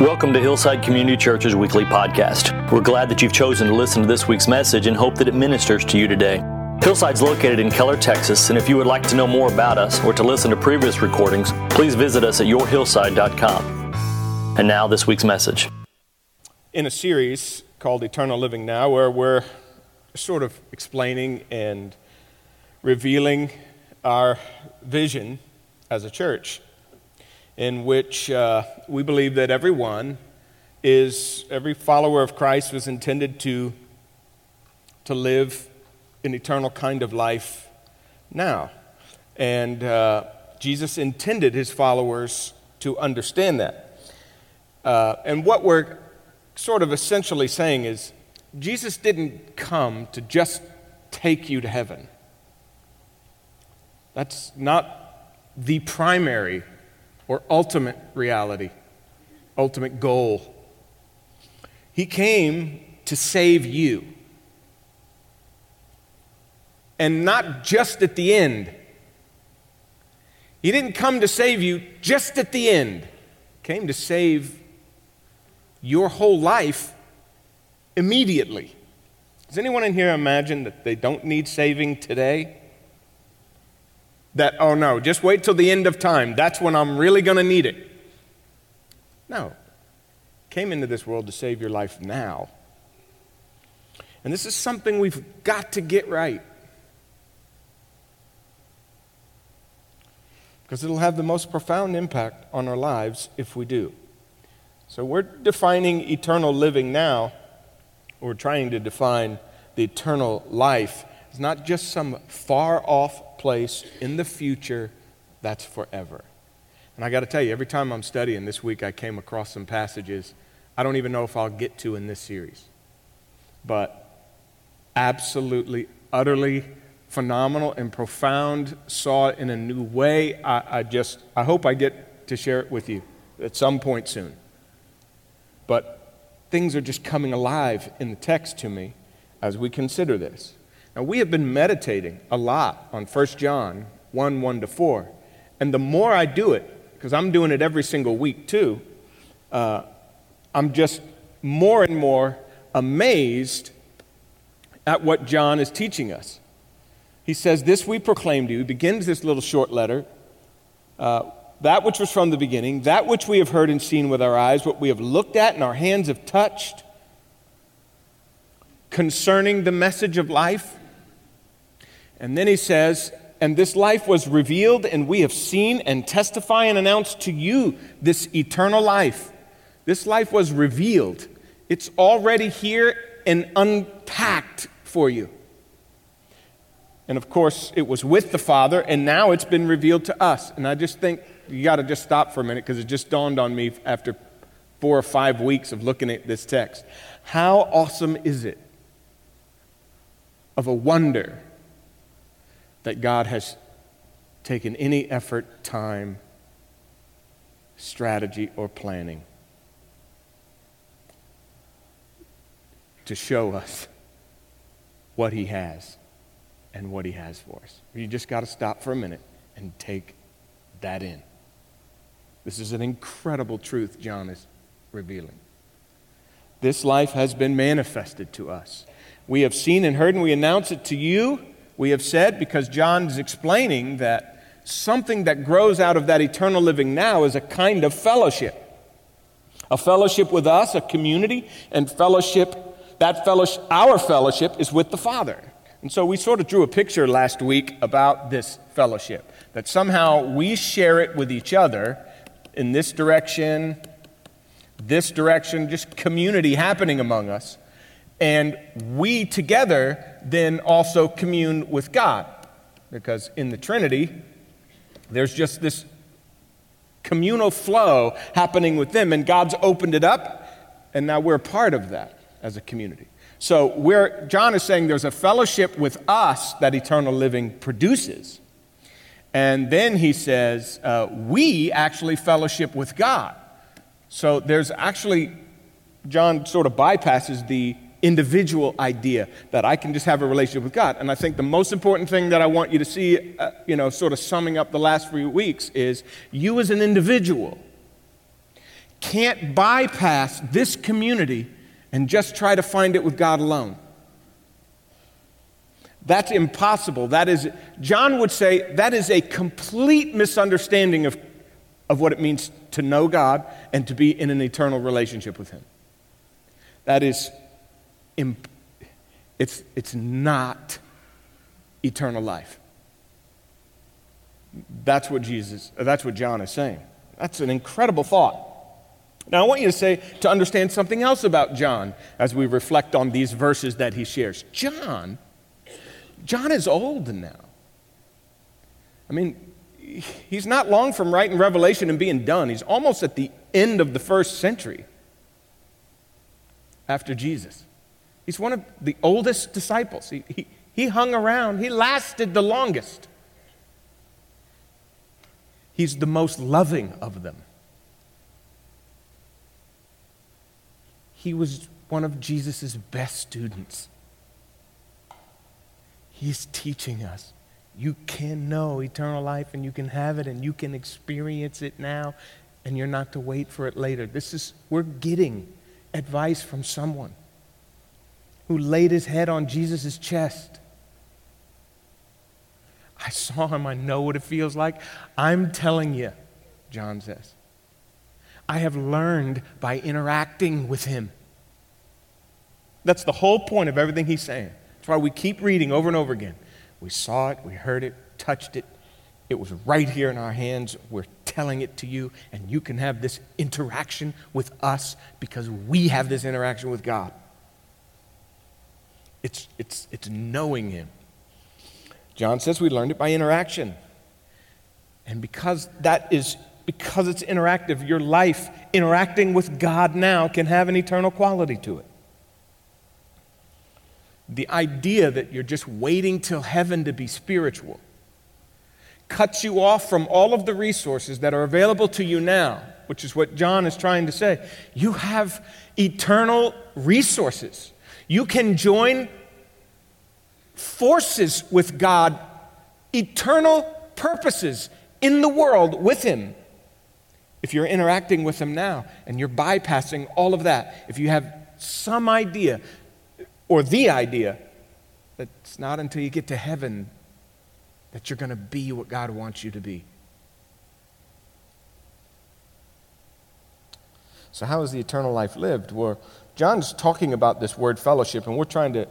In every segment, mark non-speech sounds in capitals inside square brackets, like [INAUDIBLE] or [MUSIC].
Welcome to Hillside Community Church's weekly podcast. We're glad that you've chosen to listen to this week's message and hope that it ministers to you today. Hillside's located in Keller, Texas, and if you would like to know more about us or to listen to previous recordings, please visit us at yourhillside.com. And now, this week's message. In a series called Eternal Living Now, where we're sort of explaining and revealing our vision as a church in which uh, we believe that everyone is, every follower of Christ was intended to, to live an eternal kind of life now. And uh, Jesus intended his followers to understand that. Uh, and what we're sort of essentially saying is Jesus didn't come to just take you to heaven. That's not the primary or ultimate reality, ultimate goal. He came to save you. And not just at the end. He didn't come to save you just at the end. He came to save your whole life immediately. Does anyone in here imagine that they don't need saving today? That, oh no, just wait till the end of time. That's when I'm really going to need it. No. Came into this world to save your life now. And this is something we've got to get right. Because it'll have the most profound impact on our lives if we do. So we're defining eternal living now. We're trying to define the eternal life. It's not just some far off place in the future that's forever. And I got to tell you, every time I'm studying this week, I came across some passages I don't even know if I'll get to in this series. But absolutely, utterly phenomenal and profound, saw it in a new way. I, I just, I hope I get to share it with you at some point soon. But things are just coming alive in the text to me as we consider this. Now, we have been meditating a lot on 1 John 1 1 to 4. And the more I do it, because I'm doing it every single week too, uh, I'm just more and more amazed at what John is teaching us. He says, This we proclaim to you, he begins this little short letter. Uh, that which was from the beginning, that which we have heard and seen with our eyes, what we have looked at and our hands have touched, concerning the message of life. And then he says, And this life was revealed, and we have seen and testify and announce to you this eternal life. This life was revealed. It's already here and unpacked for you. And of course, it was with the Father, and now it's been revealed to us. And I just think you got to just stop for a minute because it just dawned on me after four or five weeks of looking at this text. How awesome is it of a wonder that God has taken any effort, time, strategy, or planning to show us what He has and what He has for us. You just got to stop for a minute and take that in. This is an incredible truth John is revealing. This life has been manifested to us. We have seen and heard, and we announce it to you we have said, because John is explaining that something that grows out of that eternal living now is a kind of fellowship. A fellowship with us, a community, and fellowship, that fellowship, our fellowship is with the Father. And so we sort of drew a picture last week about this fellowship, that somehow we share it with each other in this direction, this direction, just community happening among us. And we together then also commune with God. Because in the Trinity, there's just this communal flow happening with them, and God's opened it up, and now we're part of that as a community. So, where John is saying there's a fellowship with us that eternal living produces. And then he says, uh, we actually fellowship with God. So, there's actually, John sort of bypasses the individual idea that I can just have a relationship with God. And I think the most important thing that I want you to see, uh, you know, sort of summing up the last few weeks is you as an individual can't bypass this community and just try to find it with God alone. That's impossible. That is, John would say, that is a complete misunderstanding of, of what it means to know God and to be in an eternal relationship with Him. That is, imp- it's, it's not eternal life. That's what Jesus, that's what John is saying. That's an incredible thought. Now, I want you to say, to understand something else about John as we reflect on these verses that he shares. John John is old now. I mean, he's not long from writing Revelation and being done. He's almost at the end of the first century after Jesus. He's one of the oldest disciples. He, he, he hung around, he lasted the longest. He's the most loving of them. He was one of Jesus' best students. He's teaching us. You can know eternal life and you can have it and you can experience it now and you're not to wait for it later. This is, we're getting advice from someone who laid his head on Jesus' chest. I saw him. I know what it feels like. I'm telling you, John says. I have learned by interacting with him. That's the whole point of everything he's saying. That's why we keep reading over and over again. We saw it, we heard it, touched it. It was right here in our hands. We're telling it to you, and you can have this interaction with us because we have this interaction with God. It's, it's, it's knowing Him. John says we learned it by interaction. And because that is, because it's interactive, your life interacting with God now can have an eternal quality to it. The idea that you're just waiting till heaven to be spiritual cuts you off from all of the resources that are available to you now, which is what John is trying to say. You have eternal resources. You can join forces with God, eternal purposes in the world with Him. If you're interacting with Him now and you're bypassing all of that, if you have some idea or the idea that it's not until you get to heaven that you're going to be what God wants you to be. So, how is the eternal life lived? Well, John's talking about this word fellowship, and we're trying to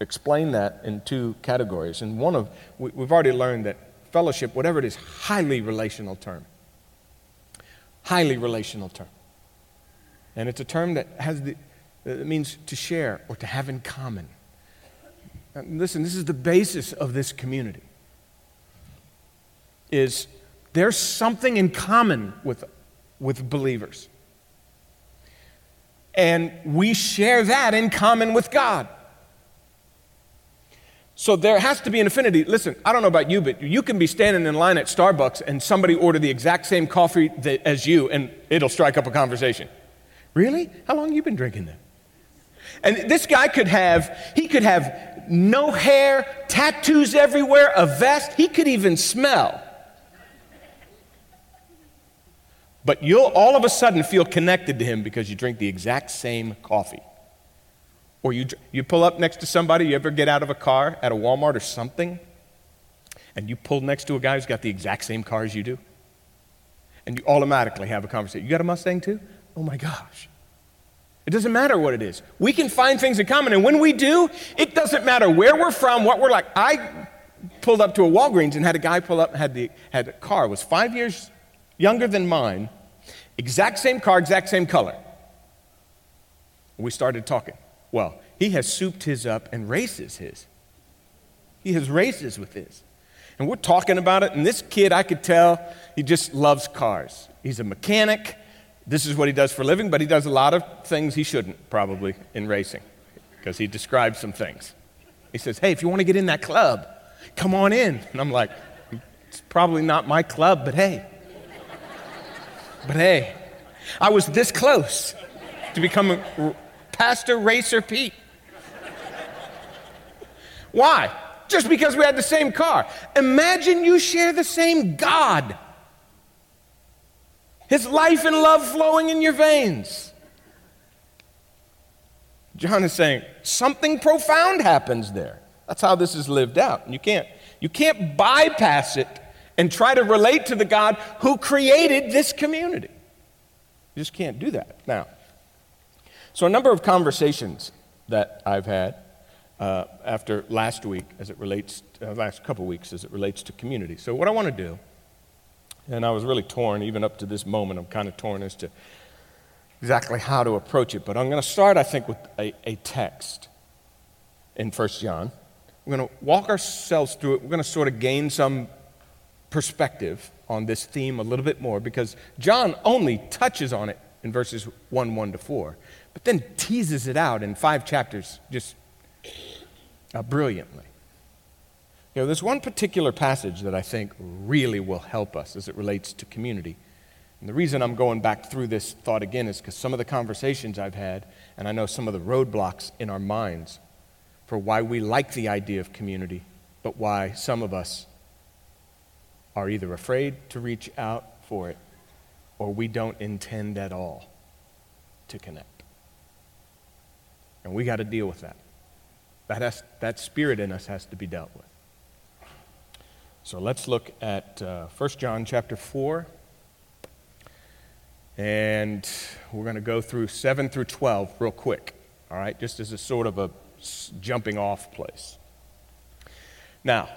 explain that in two categories. And one of, we, have already learned that fellowship, whatever it is, highly relational term. Highly relational term. And it's a term that has the, uh, it means to share or to have in common. And listen, this is the basis of this community. Is there's something in common with, with believers. And we share that in common with God. So there has to be an affinity. Listen, I don't know about you, but you can be standing in line at Starbucks and somebody order the exact same coffee that, as you, and it'll strike up a conversation. Really? How long you been drinking that? And this guy could have, he could have no hair, tattoos everywhere, a vest, he could even smell. But you'll all of a sudden feel connected to him because you drink the exact same coffee. Or you, you pull up next to somebody, you ever get out of a car at a Walmart or something, and you pull next to a guy who's got the exact same car as you do, and you automatically have a conversation. You got a Mustang too? Oh my gosh. It doesn't matter what it is. We can find things in common. And when we do, it doesn't matter where we're from, what we're like. I pulled up to a Walgreens and had a guy pull up and had, the, had a car, was five years younger than mine, exact same car, exact same color. We started talking. Well, he has souped his up and races his. He has races with his. And we're talking about it, and this kid, I could tell, he just loves cars. He's a mechanic. This is what he does for a living, but he does a lot of things he shouldn't, probably, in racing, because he describes some things. He says, Hey, if you want to get in that club, come on in. And I'm like, It's probably not my club, but hey. But hey, I was this close to becoming Pastor Racer Pete. Why? Just because we had the same car. Imagine you share the same God. His life and love flowing in your veins. John is saying something profound happens there. That's how this is lived out. And you can't, you can't bypass it and try to relate to the God who created this community. You just can't do that. Now, so a number of conversations that I've had uh, after last week as it relates, uh, last couple weeks as it relates to community. So what I want to do, and I was really torn, even up to this moment, I'm kind of torn as to exactly how to approach it. But I'm going to start, I think, with a, a text in 1 John. We're going to walk ourselves through it. We're going to sort of gain some perspective on this theme a little bit more because John only touches on it in verses 1 1 to 4, but then teases it out in five chapters just uh, brilliantly. You know, there's one particular passage that I think really will help us as it relates to community. And the reason I'm going back through this thought again is because some of the conversations I've had, and I know some of the roadblocks in our minds for why we like the idea of community, but why some of us are either afraid to reach out for it or we don't intend at all to connect. And we got to deal with that. That, has, that spirit in us has to be dealt with. So let's look at uh, 1 John chapter 4. And we're going to go through 7 through 12 real quick, all right, just as a sort of a jumping off place. Now,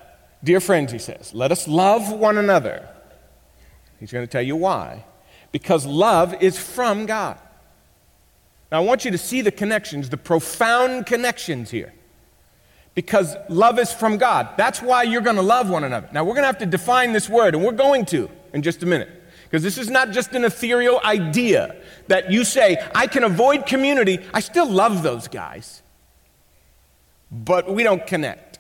Dear friends, he says, let us love one another. He's going to tell you why. Because love is from God. Now, I want you to see the connections, the profound connections here. Because love is from God. That's why you're going to love one another. Now, we're going to have to define this word, and we're going to in just a minute. Because this is not just an ethereal idea that you say, I can avoid community. I still love those guys, but we don't connect.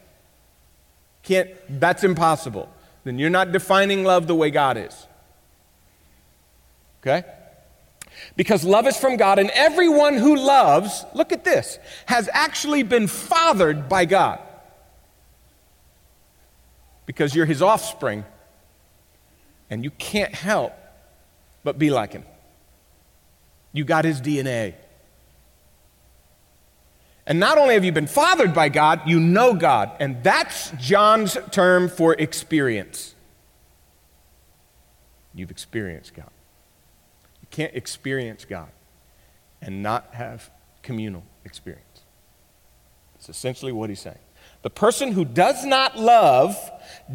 Can't, that's impossible. Then you're not defining love the way God is. Okay? Because love is from God, and everyone who loves, look at this, has actually been fathered by God. Because you're his offspring, and you can't help but be like him. You got his DNA. And not only have you been fathered by God, you know God. And that's John's term for experience. You've experienced God. You can't experience God and not have communal experience. It's essentially what he's saying. The person who does not love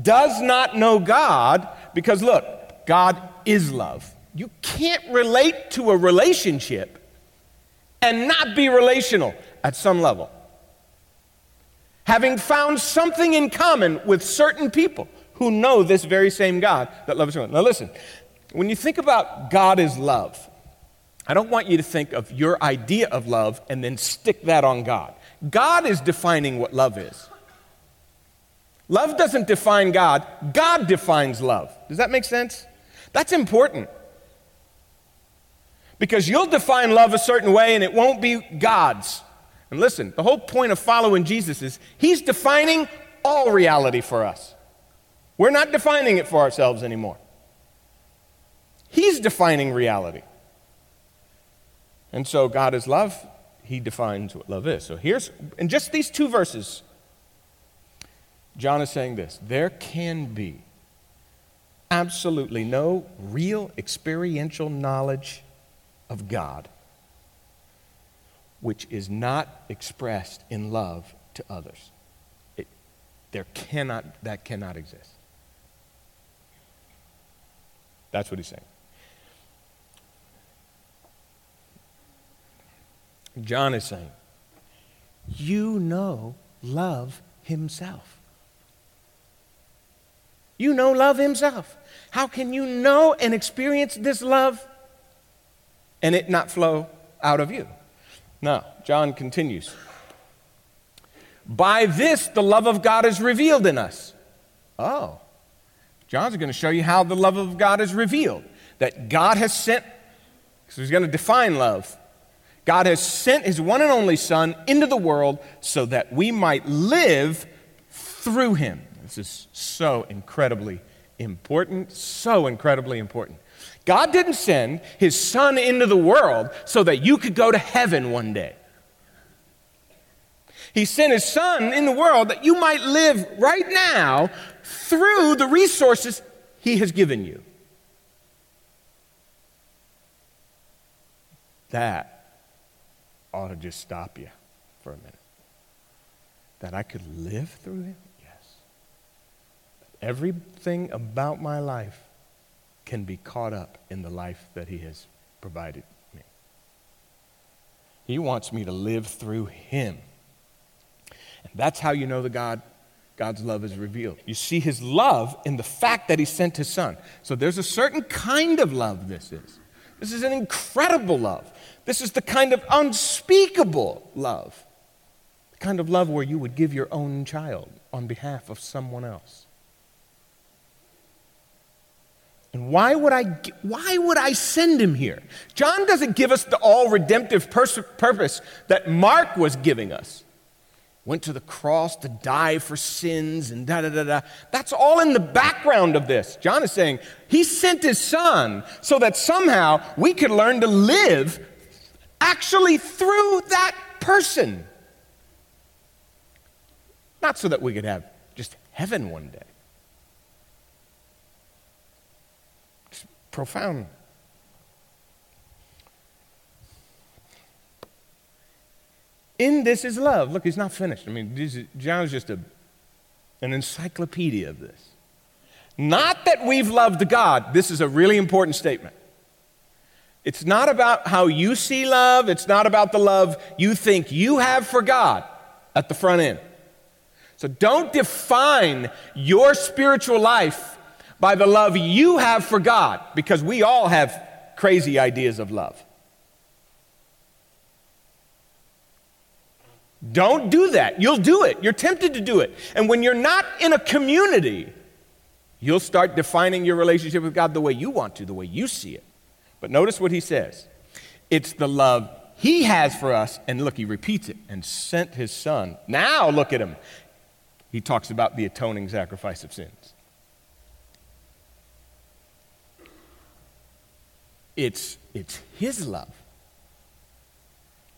does not know God because, look, God is love. You can't relate to a relationship and not be relational at some level. Having found something in common with certain people who know this very same God that loves you. Now, listen, when you think about God is love, I don't want you to think of your idea of love and then stick that on God. God is defining what love is. Love doesn't define God, God defines love. Does that make sense? That's important. Because you'll define love a certain way and it won't be God's. And listen, the whole point of following Jesus is he's defining all reality for us. We're not defining it for ourselves anymore. He's defining reality. And so God is love. He defines what love is. So here's, in just these two verses, John is saying this there can be absolutely no real experiential knowledge of God which is not expressed in love to others. It, there cannot, that cannot exist. That's what he's saying. John is saying, You know love himself. You know love himself. How can you know and experience this love and it not flow out of you? Now, John continues. By this, the love of God is revealed in us. Oh, John's going to show you how the love of God is revealed. That God has sent, so he's going to define love. God has sent his one and only Son into the world so that we might live through him. This is so incredibly important, so incredibly important. God didn't send his son into the world so that you could go to heaven one day. He sent his son in the world that you might live right now through the resources he has given you. That ought to just stop you for a minute. That I could live through him? Yes. Everything about my life can be caught up in the life that he has provided me. He wants me to live through him. And that's how you know the God God's love is revealed. You see his love in the fact that he sent his son. So there's a certain kind of love this is. This is an incredible love. This is the kind of unspeakable love. The kind of love where you would give your own child on behalf of someone else. And why would I, why would I send him here? John doesn't give us the all redemptive pers- purpose that Mark was giving us. Went to the cross to die for sins and da da da da. That's all in the background of this. John is saying he sent his son so that somehow we could learn to live actually through that person. Not so that we could have just heaven one day. It's profound. In this is love. Look, he's not finished. I mean, is, John's just a, an encyclopedia of this. Not that we've loved God. This is a really important statement. It's not about how you see love, it's not about the love you think you have for God at the front end. So don't define your spiritual life by the love you have for God, because we all have crazy ideas of love. Don't do that. You'll do it. You're tempted to do it. And when you're not in a community, you'll start defining your relationship with God the way you want to, the way you see it. But notice what he says it's the love he has for us. And look, he repeats it and sent his son. Now look at him. He talks about the atoning sacrifice of sins. It's, it's his love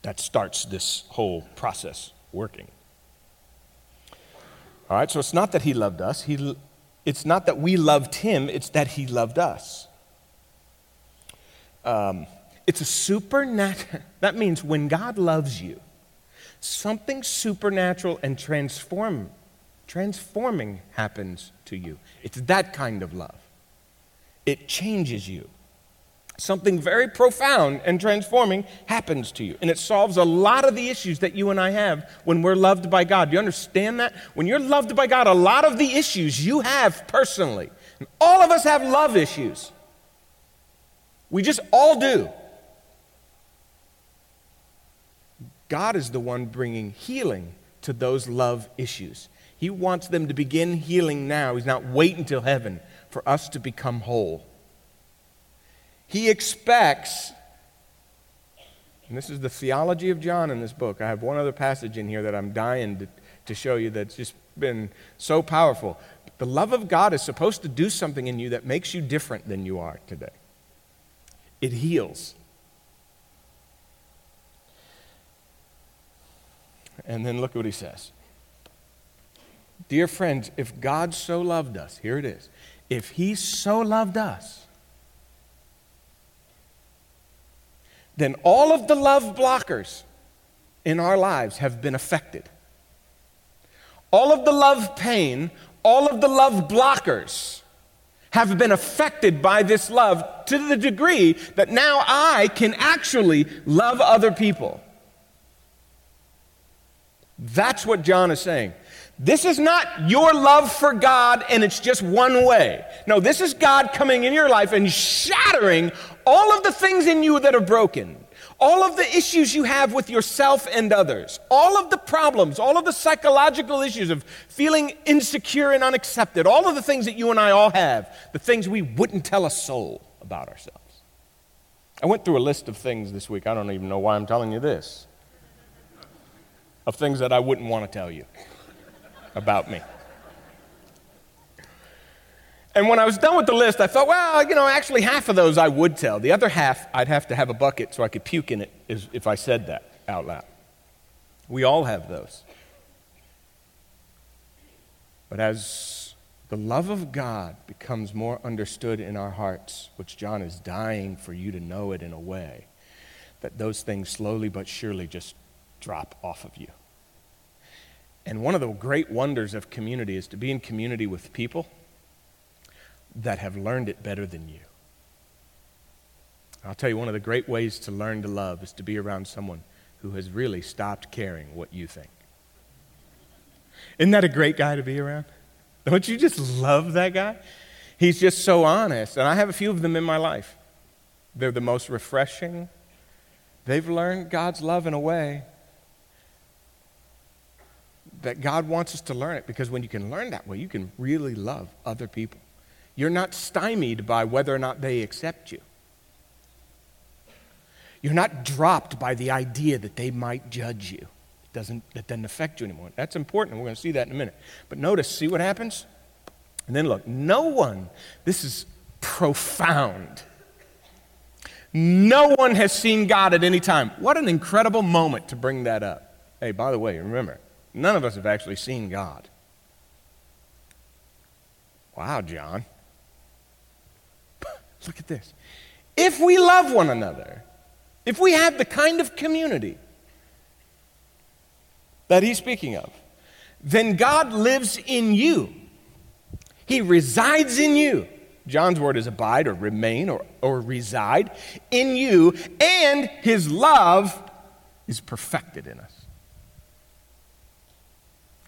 that starts this whole process working. All right, so it's not that he loved us. He, it's not that we loved him, it's that he loved us. Um, it's a supernatural, [LAUGHS] that means when God loves you, something supernatural and transform, transforming happens to you. It's that kind of love. It changes you. Something very profound and transforming happens to you. And it solves a lot of the issues that you and I have when we're loved by God. Do you understand that? When you're loved by God, a lot of the issues you have personally, all of us have love issues. We just all do. God is the one bringing healing to those love issues. He wants them to begin healing now. He's not waiting until heaven for us to become whole. He expects, and this is the theology of John in this book. I have one other passage in here that I'm dying to, to show you that's just been so powerful. The love of God is supposed to do something in you that makes you different than you are today it heals. And then look at what he says. Dear friends, if God so loved us, here it is. If he so loved us, then all of the love blockers in our lives have been affected. All of the love pain, all of the love blockers have been affected by this love to the degree that now I can actually love other people. That's what John is saying. This is not your love for God and it's just one way. No, this is God coming in your life and shattering all of the things in you that are broken all of the issues you have with yourself and others, all of the problems, all of the psychological issues of feeling insecure and unaccepted, all of the things that you and I all have, the things we wouldn't tell a soul about ourselves. I went through a list of things this week. I don't even know why I'm telling you this. Of things that I wouldn't want to tell you about me. And when I was done with the list, I thought, well, you know, actually, half of those I would tell. The other half, I'd have to have a bucket so I could puke in it if I said that out loud. We all have those. But as the love of God becomes more understood in our hearts, which John is dying for you to know it in a way, that those things slowly but surely just drop off of you. And one of the great wonders of community is to be in community with people that have learned it better than you. I'll tell you, one of the great ways to learn to love is to be around someone who has really stopped caring what you think. Isn't that a great guy to be around? Don't you just love that guy? He's just so honest. And I have a few of them in my life. They're the most refreshing. They've learned God's love in a way that God wants us to learn it because when you can learn that way, you can really love other people. You're not stymied by whether or not they accept you. You're not dropped by the idea that they might judge you. It doesn't, that doesn't affect you anymore. That's important. We're going to see that in a minute. But notice, see what happens? And then look, no one, this is profound. No one has seen God at any time. What an incredible moment to bring that up. Hey, by the way, remember, none of us have actually seen God. Wow, John. [LAUGHS] Look at this. If we love one another, if we have the kind of community that he's speaking of, then God lives in you. He resides in you. John's word is abide or remain or, or reside in you, and his love is perfected in us.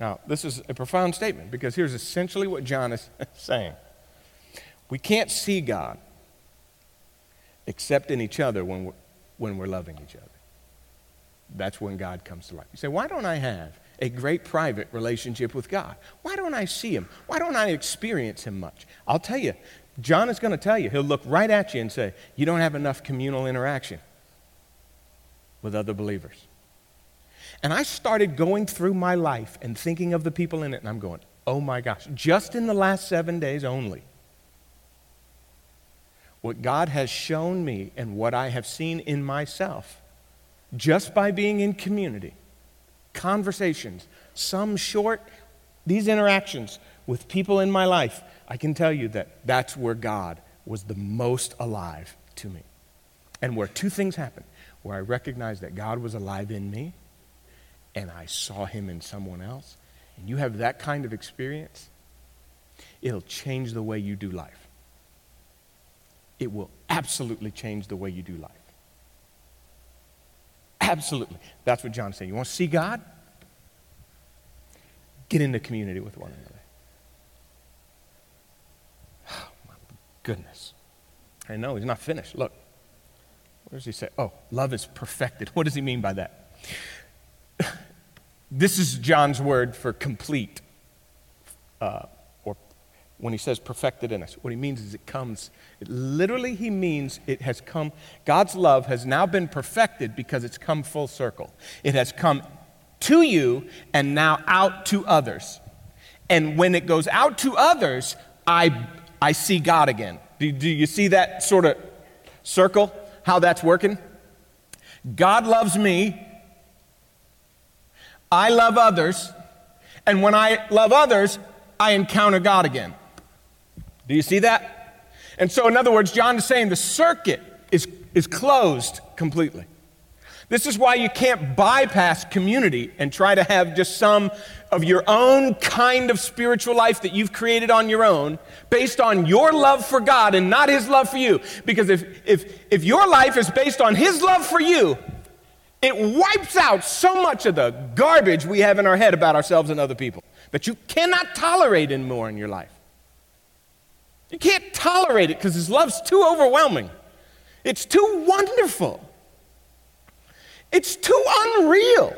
Now, this is a profound statement because here's essentially what John is [LAUGHS] saying. We can't see God except in each other when we're, when we're loving each other. That's when God comes to life. You say, why don't I have a great private relationship with God? Why don't I see Him? Why don't I experience Him much? I'll tell you, John is going to tell you. He'll look right at you and say, You don't have enough communal interaction with other believers. And I started going through my life and thinking of the people in it, and I'm going, Oh my gosh, just in the last seven days only, what God has shown me and what I have seen in myself just by being in community, conversations, some short, these interactions with people in my life, I can tell you that that's where God was the most alive to me. And where two things happened where I recognized that God was alive in me and I saw him in someone else. And you have that kind of experience, it'll change the way you do life it will absolutely change the way you do life. Absolutely. That's what John's saying. You want to see God? Get into community with one another. Oh, my goodness. I know, he's not finished. Look. What does he say? Oh, love is perfected. [LAUGHS] What does he mean by that? This is John's word for complete. Uh, or when he says perfected in us. What he means is it comes, it literally, he means it has come, God's love has now been perfected because it's come full circle. It has come to you and now out to others. And when it goes out to others, I, I see God again. Do, do you see that sort of circle, how that's working? God loves me, I love others, and when I love others, I encounter God again. Do you see that? And so, in other words, John is saying the circuit is, is closed completely. This is why you can't bypass community and try to have just some of your own kind of spiritual life that you've created on your own based on your love for God and not His love for you. Because if, if, if your life is based on His love for you, it wipes out so much of the garbage we have in our head about ourselves and other people that you cannot tolerate anymore in your life. You can't tolerate it because his love's too overwhelming. It's too wonderful. It's too unreal.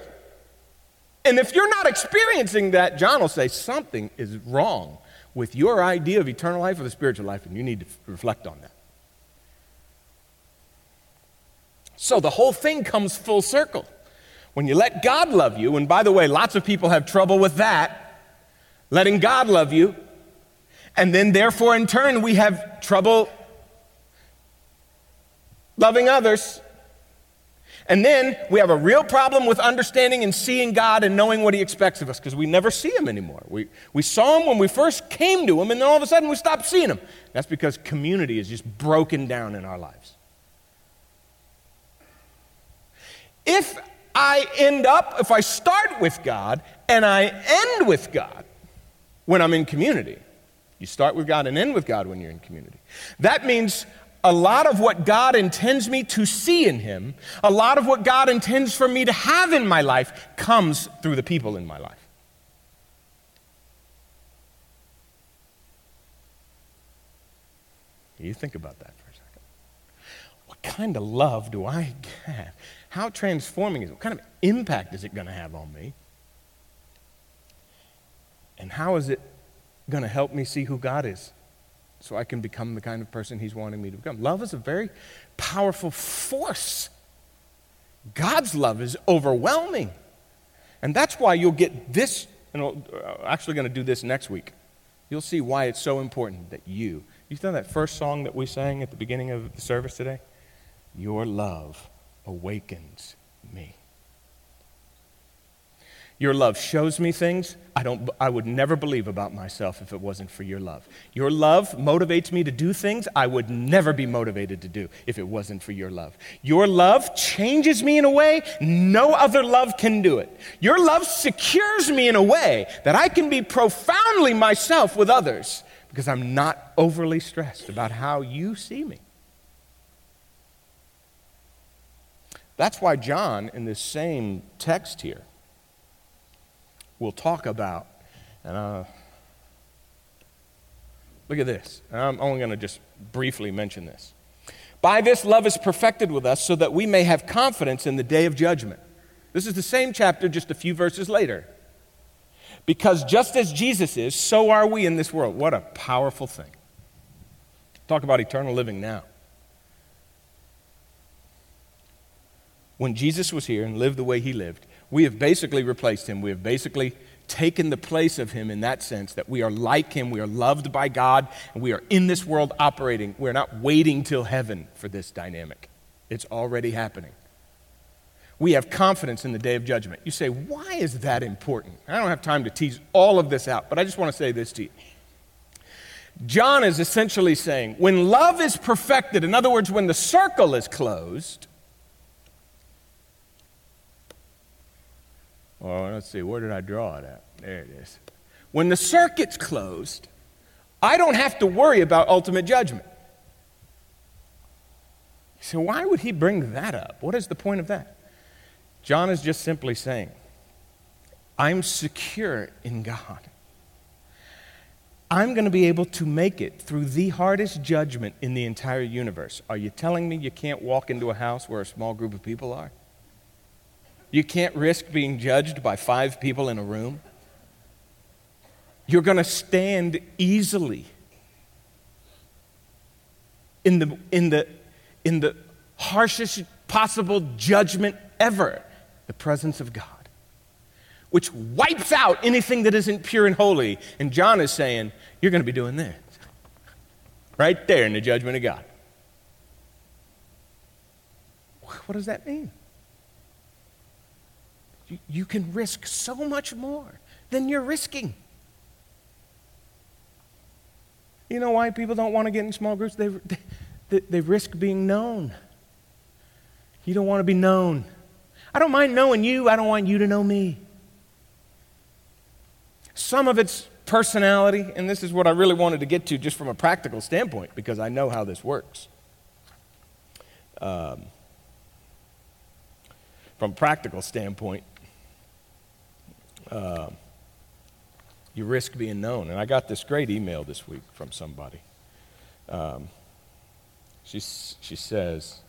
And if you're not experiencing that, John will say something is wrong with your idea of eternal life or the spiritual life, and you need to reflect on that. So the whole thing comes full circle. When you let God love you, and by the way, lots of people have trouble with that, letting God love you, And then, therefore, in turn, we have trouble loving others. And then we have a real problem with understanding and seeing God and knowing what He expects of us because we never see Him anymore. We, we saw Him when we first came to Him, and then all of a sudden we stopped seeing Him. That's because community is just broken down in our lives. If I end up, if I start with God and I end with God when I'm in community, you start with God and end with God when you're in community. That means a lot of what God intends me to see in Him, a lot of what God intends for me to have in my life, comes through the people in my life. You think about that for a second. Kind of love do I have? How transforming is it? What kind of impact is it going to have on me? And how is it going to help me see who God is? so I can become the kind of person He's wanting me to become. Love is a very powerful force. God's love is overwhelming. And that's why you'll get this, and I'm uh, actually going to do this next week. You'll see why it's so important that you, you know that first song that we sang at the beginning of the service today? Your love awakens me. Your love shows me things I, don't, I would never believe about myself if it wasn't for your love. Your love motivates me to do things I would never be motivated to do if it wasn't for your love. Your love changes me in a way no other love can do it. Your love secures me in a way that I can be profoundly myself with others because I'm not overly stressed about how you see me. That's why John, in this same text here, we'll talk about. And uh, look at this. I'm only going to just briefly mention this. By this, love is perfected with us so that we may have confidence in the day of judgment. This is the same chapter, just a few verses later. Because just as Jesus is, so are we in this world. What a powerful thing. Talk about eternal living now. When Jesus was here and lived the way he lived, we have basically replaced him. We have basically taken the place of him in that sense that we are like him, we are loved by God, and we are in this world operating. We're not waiting till heaven for this dynamic, it's already happening. We have confidence in the day of judgment. You say, why is that important? I don't have time to tease all of this out, but I just want to say this to you. John is essentially saying when love is perfected, in other words, when the circle is closed, Well, let's see, where did I draw it at? There it is. When the circuit's closed, I don't have to worry about ultimate judgment. So, why would he bring that up? What is the point of that? John is just simply saying, I'm secure in God. I'm going to be able to make it through the hardest judgment in the entire universe. Are you telling me you can't walk into a house where a small group of people are? You can't risk being judged by five people in a room. You're going to stand easily in the, in, the, in the harshest possible judgment ever the presence of God, which wipes out anything that isn't pure and holy. And John is saying, You're going to be doing this right there in the judgment of God. What does that mean? You can risk so much more than you're risking. You know why people don't want to get in small groups? They, they, they risk being known. You don't want to be known. I don't mind knowing you, I don't want you to know me. Some of it's personality, and this is what I really wanted to get to just from a practical standpoint because I know how this works. Um, from practical standpoint, uh, you risk being known. And I got this great email this week from somebody. Um, she, she says,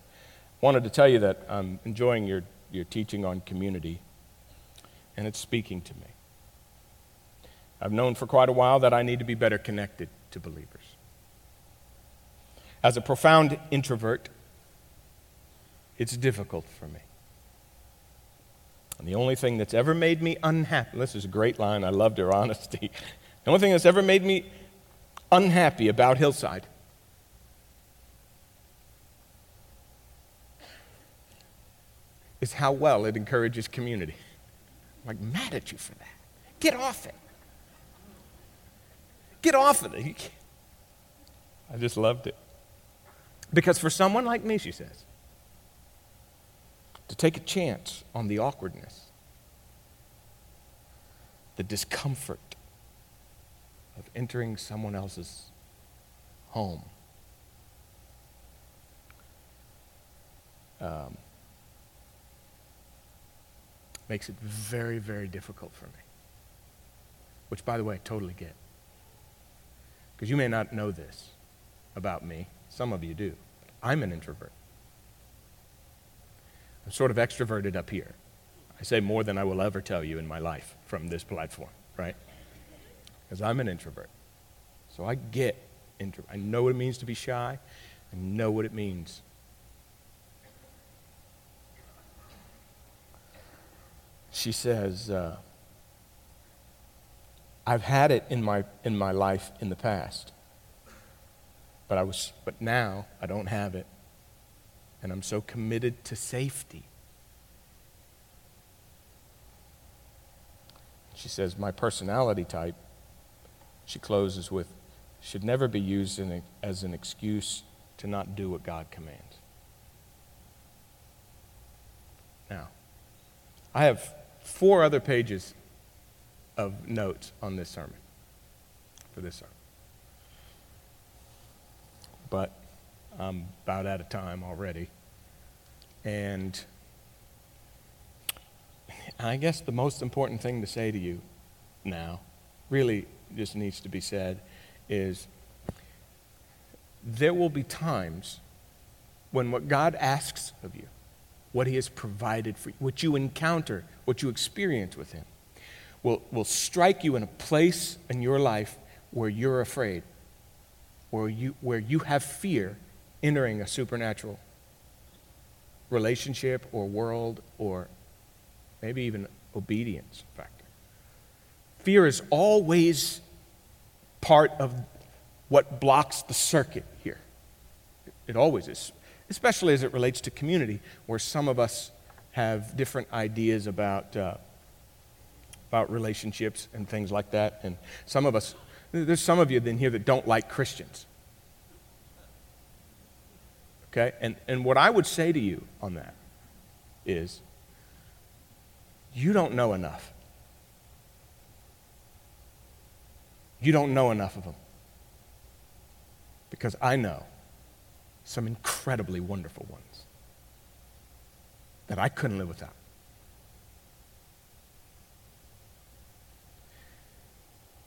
Wanted to tell you that I'm enjoying your, your teaching on community, and it's speaking to me. I've known for quite a while that I need to be better connected to believers. As a profound introvert, it's difficult for me. And the only thing that's ever made me unhappy, this is a great line, I loved her honesty. The only thing that's ever made me unhappy about Hillside is how well it encourages community. I'm like, mad at you for that. Get off it. Get off of it. I just loved it. Because for someone like me, she says, to take a chance on the awkwardness, the discomfort of entering someone else's home. Um, makes it very, very difficult for me. Which, by the way, I totally get. Because you may not know this about me. Some of you do. I'm an introvert. I'm sort of extroverted up here. I say more than I will ever tell you in my life from this platform, right? Because I'm an introvert. So I get intro. I know what it means to be shy. I know what it means. She says, uh, I've had it in my, in my life in the past. But, I was, but now I don't have it. And I'm so committed to safety. She says, My personality type, she closes with, should never be used a, as an excuse to not do what God commands. Now, I have four other pages of notes on this sermon, for this sermon. But I'm about out of time already. And I guess the most important thing to say to you now, really just needs to be said, is there will be times when what God asks of you, what He has provided for you, what you encounter, what you experience with Him, will, will strike you in a place in your life where you're afraid, where you, where you have fear entering a supernatural relationship or world or maybe even obedience factor. Fear is always part of what blocks the circuit here. It always is, especially as it relates to community, where some of us have different ideas about, uh, about relationships and things like that. And some of us, there's some of you in here that don't like Christians. Okay? And, and what I would say to you on that is you don't know enough. You don't know enough of them. Because I know some incredibly wonderful ones that I couldn't live without.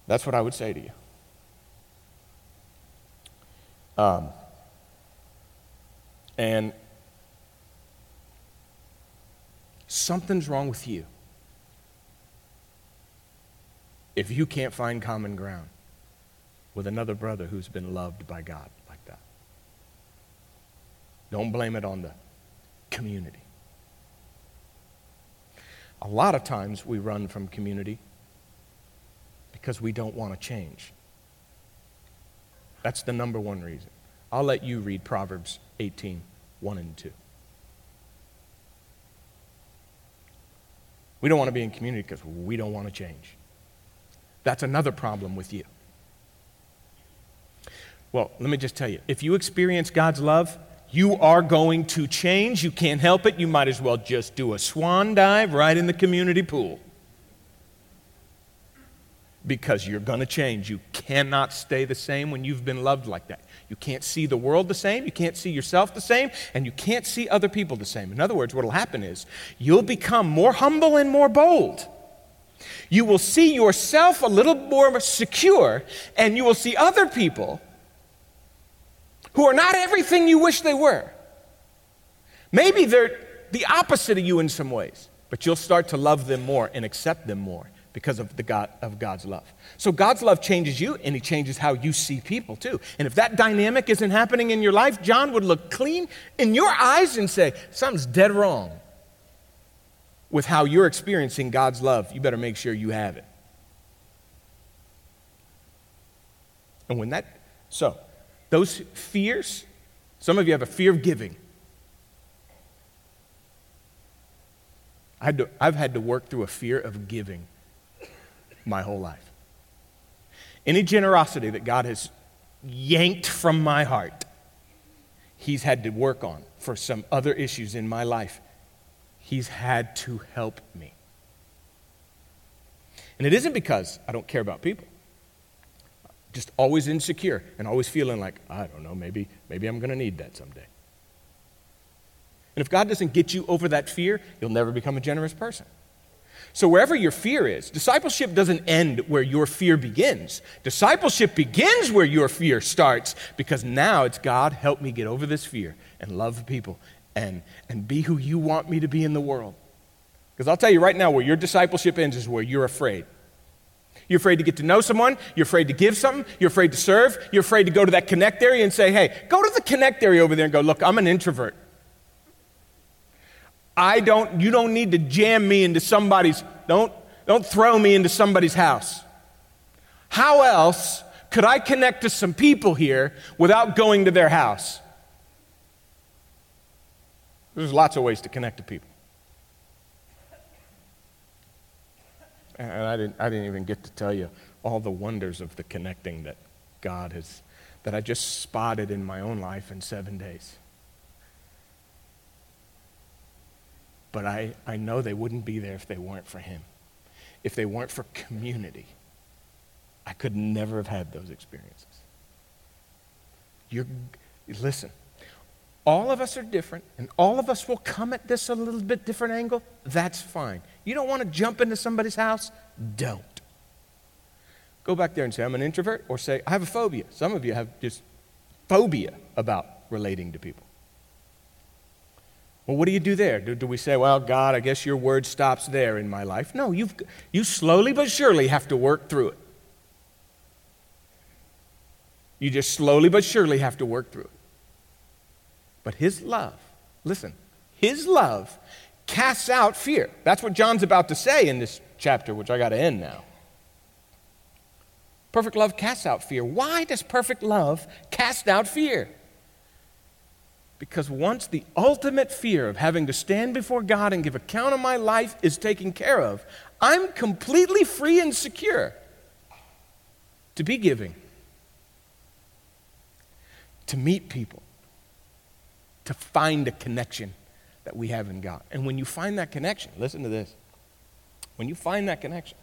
That's what I would say to you. Um, and something's wrong with you if you can't find common ground with another brother who's been loved by God like that. Don't blame it on the community. A lot of times we run from community because we don't want to change. That's the number one reason. I'll let you read Proverbs 18 1 and 2. We don't want to be in community because we don't want to change. That's another problem with you. Well, let me just tell you if you experience God's love, you are going to change. You can't help it. You might as well just do a swan dive right in the community pool. Because you're going to change. You cannot stay the same when you've been loved like that. You can't see the world the same, you can't see yourself the same, and you can't see other people the same. In other words, what will happen is you'll become more humble and more bold. You will see yourself a little more secure, and you will see other people who are not everything you wish they were. Maybe they're the opposite of you in some ways, but you'll start to love them more and accept them more because of, the God, of God's love. So God's love changes you, and He changes how you see people too. And if that dynamic isn't happening in your life, John would look clean in your eyes and say, Something's dead wrong with how you're experiencing God's love, you better make sure you have it. And when that, so those fears, some of you have a fear of giving. I I've had to work through a fear of giving my whole life. Any generosity that God has yanked from my heart, He's had to work on for some other issues in my life. He's had to help me. And it isn't because I don't care about people. Just always insecure and always feeling like, I don't know, maybe, maybe I'm going to need that someday. And if God doesn't get you over that fear, you'll never become a generous person. So, wherever your fear is, discipleship doesn't end where your fear begins. Discipleship begins where your fear starts because now it's God, help me get over this fear and love people and, and be who you want me to be in the world. Because I'll tell you right now, where your discipleship ends is where you're afraid. You're afraid to get to know someone. You're afraid to give something. You're afraid to serve. You're afraid to go to that connect area and say, hey, go to the connect area over there and go, look, I'm an introvert. I don't, you don't need to jam me into somebody's, don't, don't throw me into somebody's house. How else could I connect to some people here without going to their house? There's lots of ways to connect to people. And I didn't, I didn't even get to tell you all the wonders of the connecting that God has, that I just spotted in my own life in seven days. But I, I know they wouldn't be there if they weren't for Him. If they weren't for community, I could never have had those experiences. You're, listen, all of us are different, and all of us will come at this a little bit different angle. That's fine. You don't want to jump into somebody's house? Don't. Go back there and say, I'm an introvert, or say, I have a phobia. Some of you have just phobia about relating to people. Well, what do you do there? Do, do, we say, well, God, I guess your word stops there in my life? No, you've, you slowly but surely have to work through it. You just slowly but surely have to work through it. But His love, listen, His love casts out fear. That's what John's about to say in this chapter, which I got to end now. Perfect love casts out fear. Why does perfect love cast out fear? Because once the ultimate fear of having to stand before God and give account of my life is taken care of, I'm completely free and secure to be giving, to meet people, to find a connection that we have in God. And when you find that connection, listen to this. When you find that connection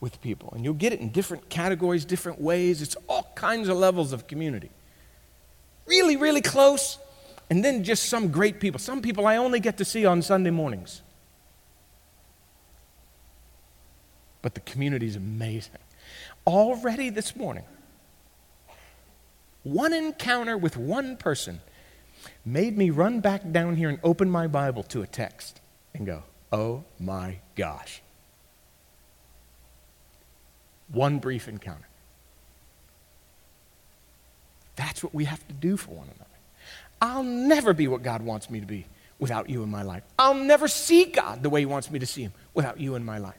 with people, and you'll get it in different categories, different ways, it's all kinds of levels of community really, really close, and then just some great people. Some people I only get to see on Sunday mornings. But the community is amazing. Already this morning, one encounter with one person made me run back down here and open my Bible to a text and go, oh my gosh. One brief encounter. That's what we have to do for one another. I'll never be what God wants me to be without you in my life. I'll never see God the way He wants me to see Him without you in my life.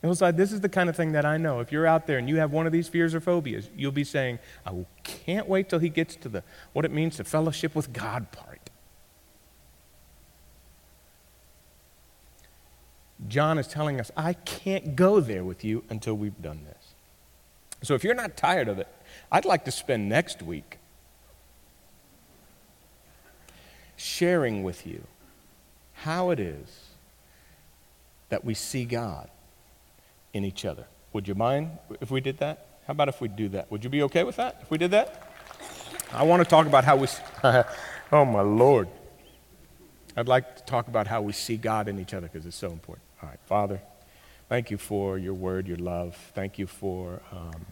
Hillside, this is the kind of thing that I know. If you're out there and you have one of these fears or phobias, you'll be saying, I can't wait till he gets to the what it means to fellowship with God part. John is telling us, I can't go there with you until we've done this. So if you're not tired of it, I'd like to spend next week sharing with you how it is that we see God in each other. Would you mind if we did that? How about if we do that? Would you be okay with that if we did that? I want to talk about how we. [LAUGHS] oh, my Lord. I'd like to talk about how we see God in each other because it's so important. All right, Father. Thank you for your word, your love. Thank you for um,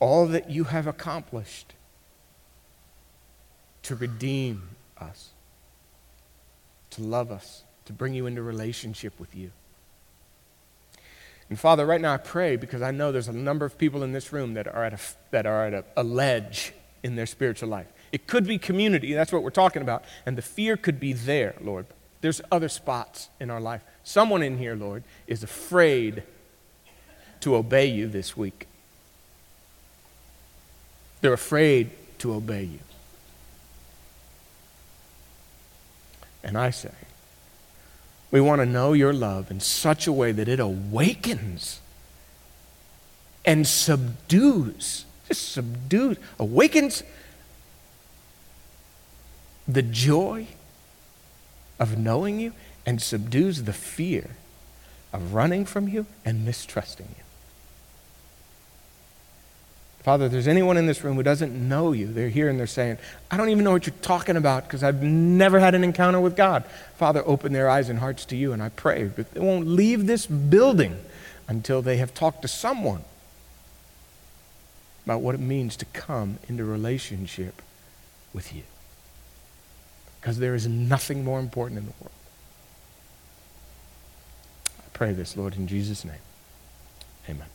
all that you have accomplished to redeem us, to love us, to bring you into relationship with you. And Father, right now I pray because I know there's a number of people in this room that are at a, that are at a, a ledge in their spiritual life. It could be community, that's what we're talking about, and the fear could be there, Lord. There's other spots in our life. Someone in here, Lord, is afraid to obey you this week. They're afraid to obey you. And I say, we want to know your love in such a way that it awakens and subdues, just subdues, awakens the joy of knowing you and subdues the fear of running from you and mistrusting you. Father, if there's anyone in this room who doesn't know you, they're here and they're saying, I don't even know what you're talking about because I've never had an encounter with God. Father, open their eyes and hearts to you, and I pray that they won't leave this building until they have talked to someone about what it means to come into relationship with you. Because there is nothing more important in the world. I pray this, Lord, in Jesus' name. Amen.